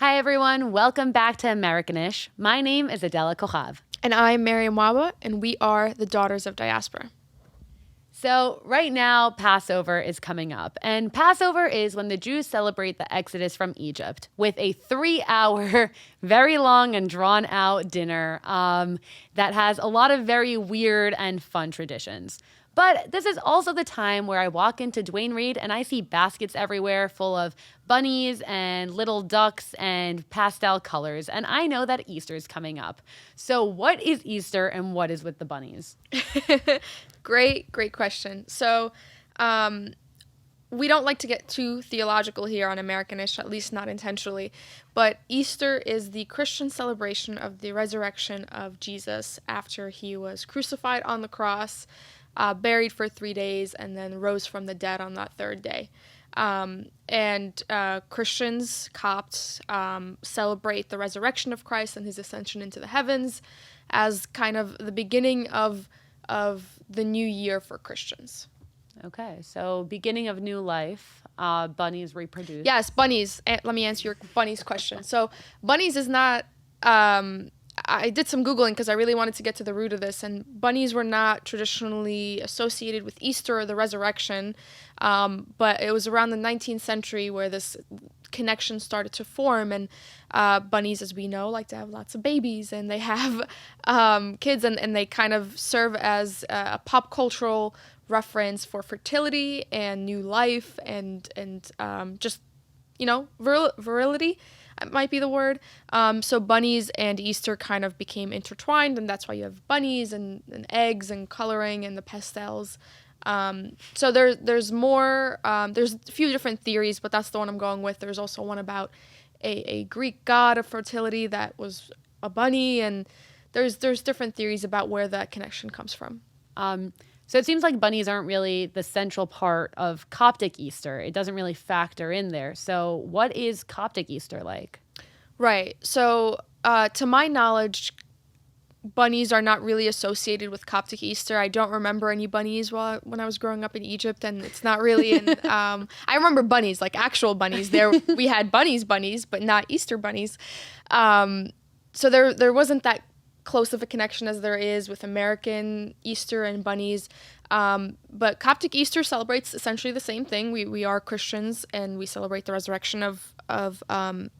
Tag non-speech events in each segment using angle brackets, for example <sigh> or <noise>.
Hi, everyone. Welcome back to Americanish. My name is Adela Kochav. And I'm Mariam Wawa, and we are the Daughters of Diaspora. So, right now, Passover is coming up. And Passover is when the Jews celebrate the Exodus from Egypt with a three hour, <laughs> very long and drawn out dinner um, that has a lot of very weird and fun traditions. But this is also the time where I walk into Duane Reade and I see baskets everywhere full of bunnies and little ducks and pastel colors. And I know that Easter is coming up. So, what is Easter and what is with the bunnies? <laughs> great, great question. So, um, we don't like to get too theological here on Americanish, at least not intentionally. But Easter is the Christian celebration of the resurrection of Jesus after he was crucified on the cross uh, buried for three days, and then rose from the dead on that third day. Um, and uh, Christians, Copts, um, celebrate the resurrection of Christ and his ascension into the heavens as kind of the beginning of of the new year for Christians. Okay, so beginning of new life. Uh, bunnies reproduce. Yes, bunnies. Let me answer your bunnies question. So bunnies is not um, I did some Googling because I really wanted to get to the root of this, and bunnies were not traditionally associated with Easter or the resurrection, um, but it was around the 19th century where this connection started to form. And uh, bunnies, as we know, like to have lots of babies and they have <laughs> um, kids, and, and they kind of serve as a pop cultural reference for fertility and new life and, and um, just, you know, viril- virility might be the word. Um, so bunnies and Easter kind of became intertwined, and that's why you have bunnies and, and eggs and coloring and the pastels. Um, so there's there's more. Um, there's a few different theories, but that's the one I'm going with. There's also one about a, a Greek god of fertility that was a bunny, and there's there's different theories about where that connection comes from. Um, so it seems like bunnies aren't really the central part of Coptic Easter. It doesn't really factor in there. So what is Coptic Easter like? Right. So uh, to my knowledge, bunnies are not really associated with Coptic Easter. I don't remember any bunnies while when I was growing up in Egypt, and it's not really. In, <laughs> um, I remember bunnies, like actual bunnies. There we had bunnies, bunnies, but not Easter bunnies. Um, so there there wasn't that close of a connection as there is with American Easter and bunnies. Um, but Coptic Easter celebrates essentially the same thing. We, we are Christians and we celebrate the resurrection of, of um,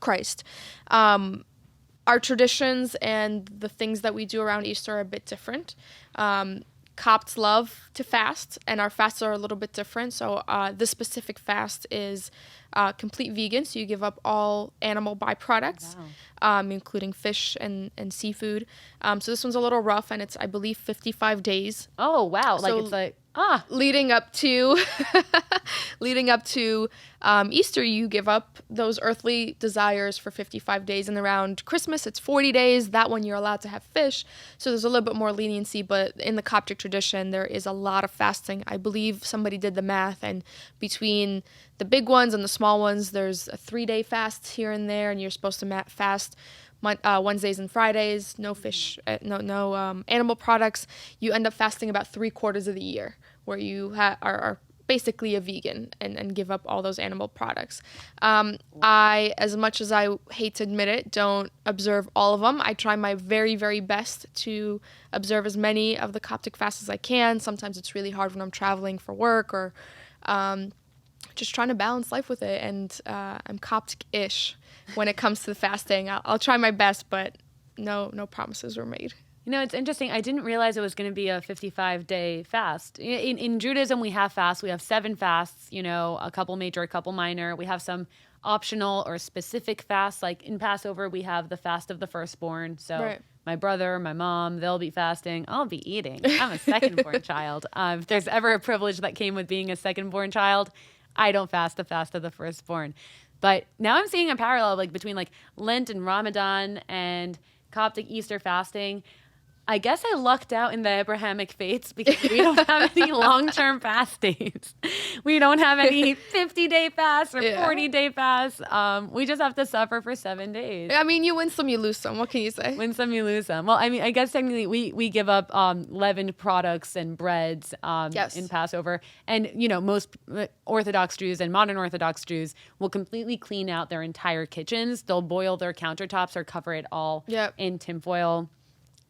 Christ. Um, our traditions and the things that we do around Easter are a bit different. Copts love to fast, and our fasts are a little bit different. So, uh, this specific fast is uh, complete vegan, so you give up all animal byproducts, wow. um, including fish and, and seafood. Um, so, this one's a little rough, and it's, I believe, 55 days. Oh, wow. So like, it's like ah leading up to <laughs> leading up to um, easter you give up those earthly desires for 55 days and around christmas it's 40 days. That one you're allowed to have fish. So there's a little bit more leniency but in the coptic tradition there is a lot of fasting. I believe somebody did the math and between the big ones and the small ones there's a three day fast here and there and you're supposed to fast uh, Wednesdays and Fridays, no fish, uh, no no um, animal products. You end up fasting about three quarters of the year, where you ha- are, are basically a vegan and, and give up all those animal products. Um, I, as much as I hate to admit it, don't observe all of them. I try my very, very best to observe as many of the Coptic fasts as I can. Sometimes it's really hard when I'm traveling for work or um, just trying to balance life with it. And uh, I'm Coptic ish when it comes to the fasting. I'll, I'll try my best, but no, no promises were made. You know, it's interesting. I didn't realize it was going to be a 55 day fast. In, in Judaism, we have fasts. We have seven fasts, you know, a couple major, a couple minor. We have some optional or specific fasts. Like in Passover, we have the fast of the firstborn. So right. my brother, my mom, they'll be fasting. I'll be eating. <laughs> I'm a second born child. Um, if there's ever a privilege that came with being a second born child, I don't fast the fast of the firstborn. But now I'm seeing a parallel like between like Lent and Ramadan and Coptic Easter fasting. I guess I lucked out in the Abrahamic faiths because we don't have any <laughs> long term fast days. We don't have any 50 day fast or Yeah. 40 day fast. Um, we just have to suffer for seven days. I mean, you win some, you lose some. What can you say? Win some, you lose some. Well, I mean, I guess technically we, we give up um, leavened products and breads um, Yes. in Passover. And, you know, most uh, Orthodox Jews and modern Orthodox Jews will completely clean out their entire kitchens. They'll boil their countertops or cover it all Yep. in tinfoil.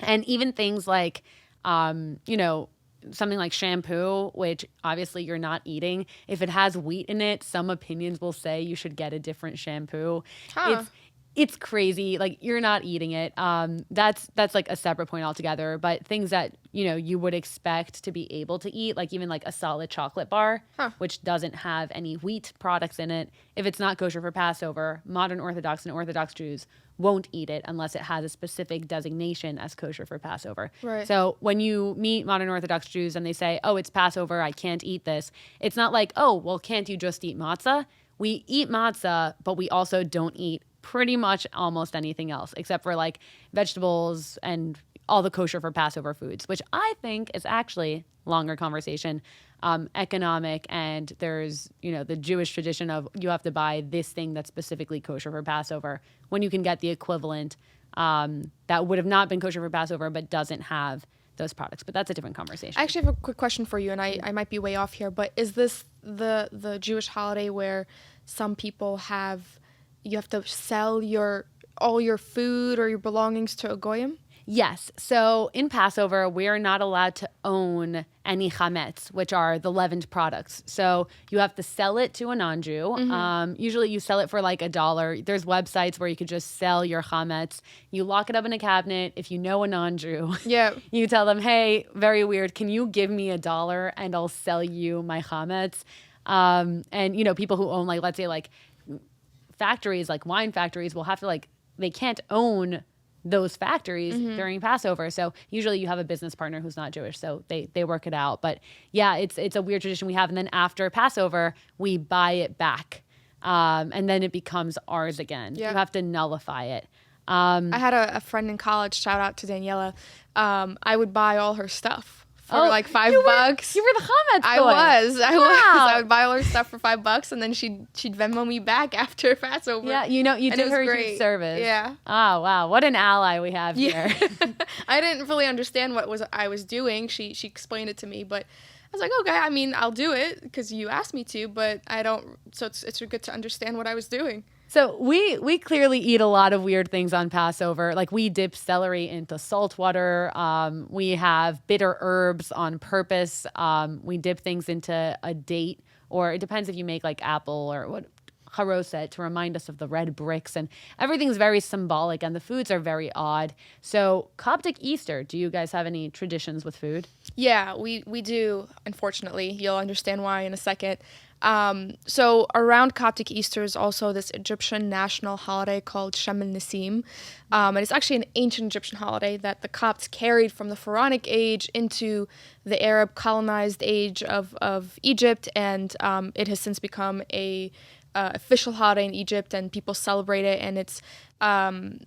And even things like, um, you know, something like shampoo, which obviously you're not eating. If it has wheat in it, some opinions will say you should get a different shampoo. Huh. It's it's crazy. Like you're not eating it. Um, that's that's like a separate point altogether. But things that you know you would expect to be able to eat, like even like a solid chocolate bar, Huh. which doesn't have any wheat products in it. If it's not kosher for Passover, modern Orthodox and Orthodox Jews won't eat it unless it has a specific designation as kosher for Passover. Right. So when you meet modern Orthodox Jews and they say, "Oh, it's Passover, I can't eat this," it's not like, "Oh, well, can't you just eat matzah?" We eat matzah, but we also don't eat pretty much almost anything else except for like vegetables and all the kosher for Passover foods, which I think is actually longer conversation, um, economic, and there's you know the Jewish tradition of you have to buy this thing that's specifically kosher for Passover when you can get the equivalent um, that would have not been kosher for Passover but doesn't have those products. But that's a different conversation. I actually have a quick question for you, and I, I might be way off here, but is this the the Jewish holiday where some people have you have to sell your all your food or your belongings to a goyim? Yes. So in Passover, we are not allowed to own any chametz, which are the leavened products. So you have to sell it to a non-Jew. Um, usually, you sell it for like a dollar. There's websites where you could just sell your chametz. You lock it up in a cabinet. If you know a non-Jew, <laughs> Yeah. you tell them, "Hey, very weird. Can you give me a dollar and I'll sell you my chametz?" Um, and you know, people who own like, let's say, like factories, like wine factories, will have to like they can't own those factories during Passover. So usually you have a business partner who's not Jewish, so they they work it out. But yeah, it's it's a weird tradition we have. And then after Passover, we buy it back, um, and then it becomes ours again. Yeah. You have to nullify it. Um, I had a, a friend in college, shout out to Daniela. Um, I would buy all her stuff for oh, like five you were- bucks. You were the chametz I was. I was. Wow. I would buy all her stuff for five bucks, and then she'd she'd Venmo me back <laughs> after Passover. Yeah, you know, you And did her great. service. Yeah. Oh wow, what an ally we have Yeah. here. <laughs> <laughs> I didn't fully understand what was I was doing. She she explained it to me, but I was like, okay. I mean, I'll do it because you asked me to, but I don't. So it's it's good to understand what I was doing. So we we clearly eat a lot of weird things on Passover. Like we dip celery into salt water. Um, we have bitter herbs on purpose. Um, we dip things into a date, or it depends if you make like apple or what charoset to remind us of the red bricks, and everything's very symbolic, and the foods are very odd. So Coptic Easter, do you guys have any traditions with food? Yeah, we we do. Unfortunately, you'll understand why in a second. Um, so around Coptic Easter is also this Egyptian national holiday called Shem el Nissim, um, and it's actually an ancient Egyptian holiday that the Copts carried from the Pharaonic age into the Arab colonized age of of Egypt, and um, it has since become a uh, official holiday in Egypt, and people celebrate it, and it's um,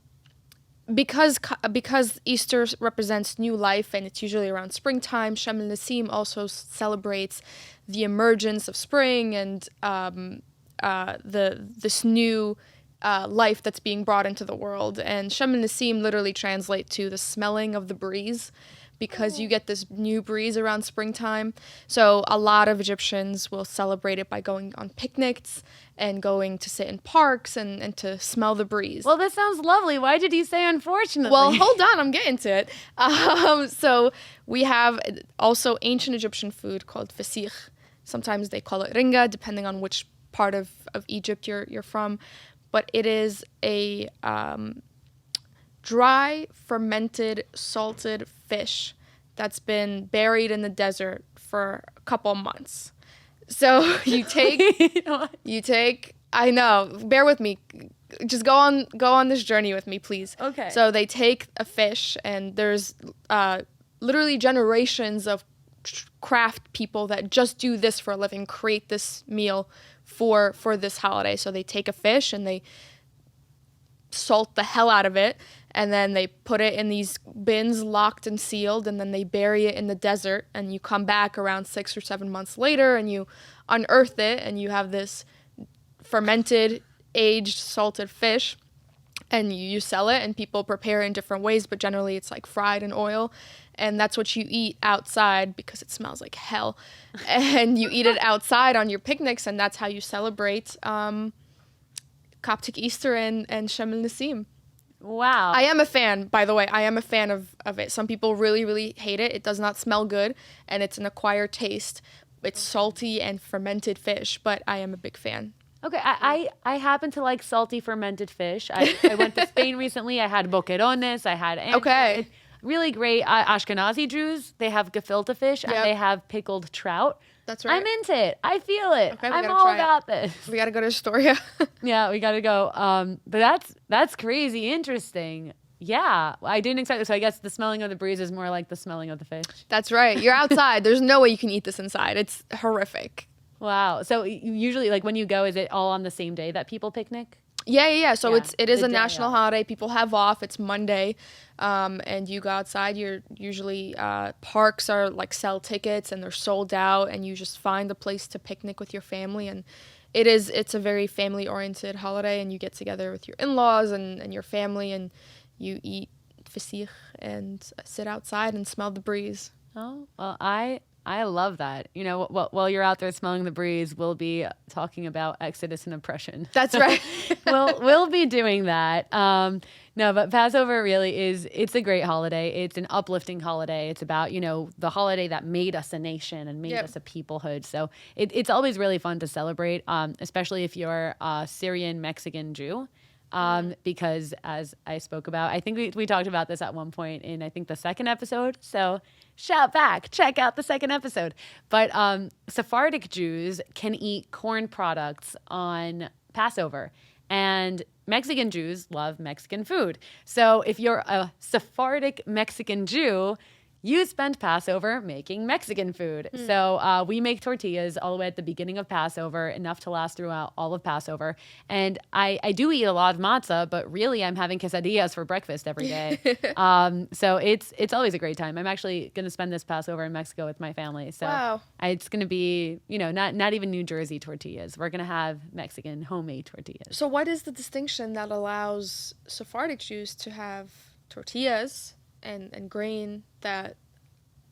because because Easter represents new life and it's usually around springtime, Shem Nassim also celebrates the emergence of spring and um, uh, the this new uh, life that's being brought into the world. And Shem el Nassim literally translate to the smelling of the breeze because you get this new breeze around springtime. So a lot of Egyptians will celebrate it by going on picnics and going to sit in parks and, and to smell the breeze. Well, this sounds lovely. Why did you say unfortunately? Well, hold on, I'm getting to it. <laughs> Um, so we have also ancient Egyptian food called fasikh. Sometimes they call it ringa, depending on which part of, of Egypt you're you're from. But it is a um, dry, fermented, salted fish that's been buried in the desert for a couple months. So <laughs> you take <laughs> you take I know, bear with me. Just go on go on this journey with me, please. Okay. So they take a fish and there's uh, literally generations of craft people that just do this for a living, create this meal for for this holiday. So they take a fish and they salt the hell out of it and then they put it in these bins locked and sealed and then they bury it in the desert and you come back around 6 or 7 months later and you unearth it and you have this fermented aged salted fish and you, sell it and people prepare in different ways but generally it's like fried in oil and that's what you eat outside because it smells like hell <laughs> and you eat it outside on your picnics and that's how you celebrate um, coptic easter and, and shem el nassim Wow. I am a fan, by the way. I am a fan of, of it. Some people really, really hate it. It does not smell good, and it's an acquired taste. It's salty and fermented fish, but I am a big fan. Okay, I, I, I happen to like salty fermented fish. I, I went to Spain <laughs> recently. I had boquerones. I had Okay. it- really great uh, Ashkenazi Jews. They have gefilte fish and they have pickled trout. That's right. I'm into it. I feel it. Okay, we I'm gotta all try it. about this. we gotta go to Astoria. <laughs> Yeah, we got to go. Um, but that's that's crazy interesting. Yeah, I didn't expect this. So I guess the smelling of the breeze is more like the smelling of the fish. That's right. You're <laughs> outside. There's no way you can eat this inside. It's horrific. Wow. So usually, like when you go, is it all on the same day that people picnic? Yeah, yeah, yeah. So Yeah, it's it is a national holiday. People have off. It's Monday, um, and you go outside. You're usually uh, parks are like sell tickets and they're sold out, and you just find a place to picnic with your family. And it is it's a very family oriented holiday, and you get together with your in laws and and your family, and you eat fasich and sit outside and smell the breeze. Oh well, I I love that. You know, while, while you're out there smelling the breeze, we'll be talking about Exodus and oppression. That's right. <laughs> we'll we'll be doing that. Um, no, but Passover really is it's a great holiday. It's an uplifting holiday. It's about, you know, the holiday that made us a nation and made Yep. us a peoplehood. So it, it's always really fun to celebrate, um, especially if you're a Syrian Mexican Jew. Um, because as I spoke about, I think we, we talked about this at one point in I think the second episode. So shout back, check out the second episode. But um, Sephardic Jews can eat corn products on Passover. And Mexican Jews love Mexican food. So if you're a Sephardic Mexican Jew, you spend Passover making Mexican food. So uh, we make tortillas all the way at the beginning of Passover, enough to last throughout all of Passover. And I, I do eat a lot of matzah, but really I'm having quesadillas for breakfast every day. <laughs> um, so it's it's always a great time. I'm actually going to spend this Passover in Mexico with my family. So Wow. I- it's going to be, you know, not not even New Jersey tortillas. We're going to have Mexican homemade tortillas. So, what is the distinction that allows Sephardic Jews to have tortillas and, and grain that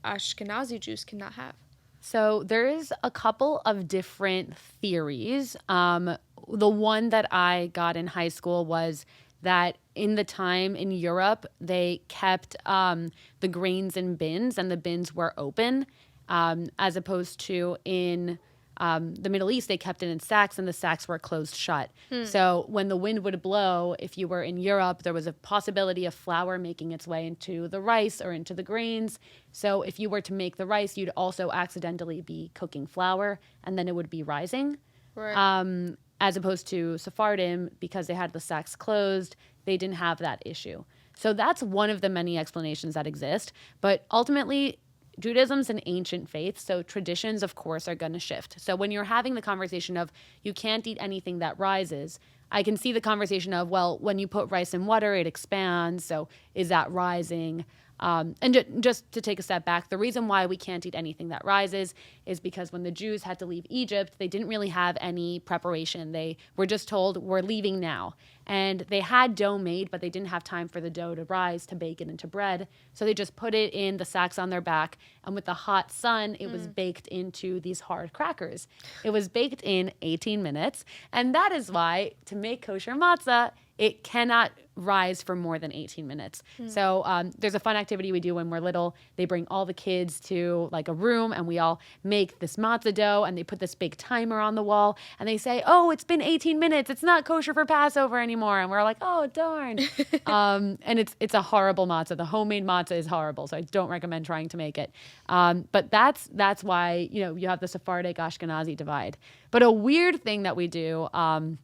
Ashkenazi Jews cannot have? So there is a couple of different theories. Um, the one that I got in high school was that in the time in Europe, they kept um, the grains in bins and the bins were open, um, as opposed to in um, the Middle East, they kept it in sacks and the sacks were closed shut. So when the wind would blow, if you were in Europe, there was a possibility of flour making its way into the rice or into the grains. So if you were to make the rice, you'd also accidentally be cooking flour and then it would be rising. Right. Um, as opposed to Sephardim, because they had the sacks closed, they didn't have that issue. So that's one of the many explanations that exist. But ultimately, Judaism's an ancient faith, so traditions, of course, are going to shift. So when you're having the conversation of you can't eat anything that rises, I can see the conversation of, well, when you put rice in water, it expands. So is that rising? Um, and ju- just to take a step back, the reason why we can't eat anything that rises is because when the Jews had to leave Egypt, they didn't really have any preparation. They were just told, we're leaving now. And they had dough made, but they didn't have time for the dough to rise to bake it into bread. So they just put it in the sacks on their back. And with the hot sun, it was baked into these hard crackers. It was baked in 18 minutes. And that is why to make kosher matzah, it cannot rise for more than 18 minutes. So um, there's a fun activity we do when we're little. They bring all the kids to like a room and we all make this matzah dough and they put this big timer on the wall and they say, oh, it's been 18 minutes. It's not kosher for Passover anymore. And we're like, oh, darn. <laughs> um, and it's, it's a horrible matzah. The homemade matzah is horrible. So I don't recommend trying to make it. Um, but that's, that's why, you know, you have the Sephardic Ashkenazi divide. But a weird thing that we do, um,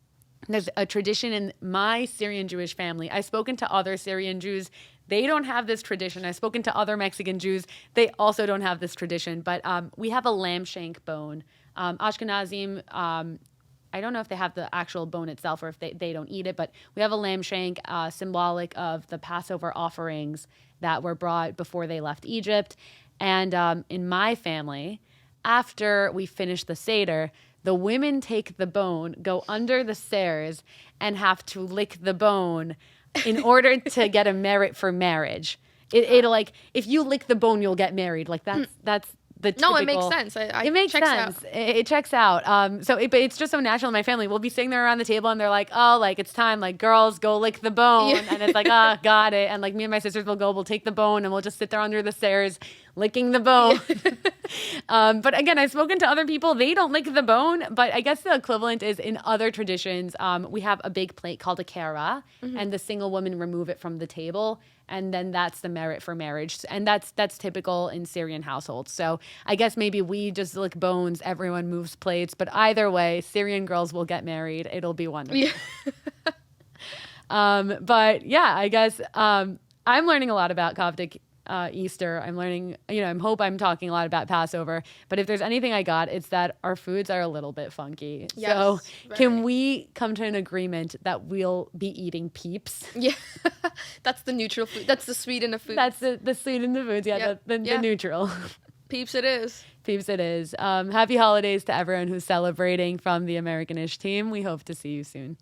there's a tradition in my Syrian Jewish family. I've spoken to other Syrian Jews. They don't have this tradition. I've spoken to other Mexican Jews. They also don't have this tradition. But um, we have a lamb shank bone. Um, Ashkenazim, um, I don't know if they have the actual bone itself or if they, they don't eat it, but we have a lamb shank uh, symbolic of the Passover offerings that were brought before they left Egypt. And um, in my family, after we finish the Seder, the women take the bone, go under the stairs, and have to lick the bone in <laughs> order to get a merit for marriage. It, it'll like if you lick the bone, you'll get married. Like that's mm. that's the No, it makes sense. I, I it makes checks sense. Out. It, it checks out. Um, so it, but it's just so natural in my family. We'll be sitting there around the table and they're like, "Oh, like it's time. Like girls, go lick the bone." Yeah. And it's like, "Ah, <laughs> got it." And like me and my sisters will go. We'll take the bone and we'll just sit there under the stairs licking the bone. <laughs> um, but again, I've spoken to other people. They don't lick the bone. But I guess the equivalent is in other traditions. Um, we have a big plate called a kara, Mm-hmm. and the single woman remove it from the table and then that's the merit for marriage. And that's that's typical in syrian households. So i guess maybe we just lick bones everyone moves plates but either way syrian girls will get married. It'll be wonderful. Yeah. <laughs> um, but yeah i guess um, i'm learning a lot about coptic uh, easter i'm learning you know I'm hope i'm talking a lot about passover but if there's anything i got it's that our foods are a little bit funky so Yes, can we come to an agreement that we'll be eating peeps Yeah. <laughs> That's the neutral food. That's the sweet in the food. That's the the sweet in the foods, yeah, Yep. the, the, Yeah. the neutral. <laughs> peeps. It is. Peeps, it is. Um, happy holidays to everyone who's celebrating from the Americanish team. We hope to see you soon.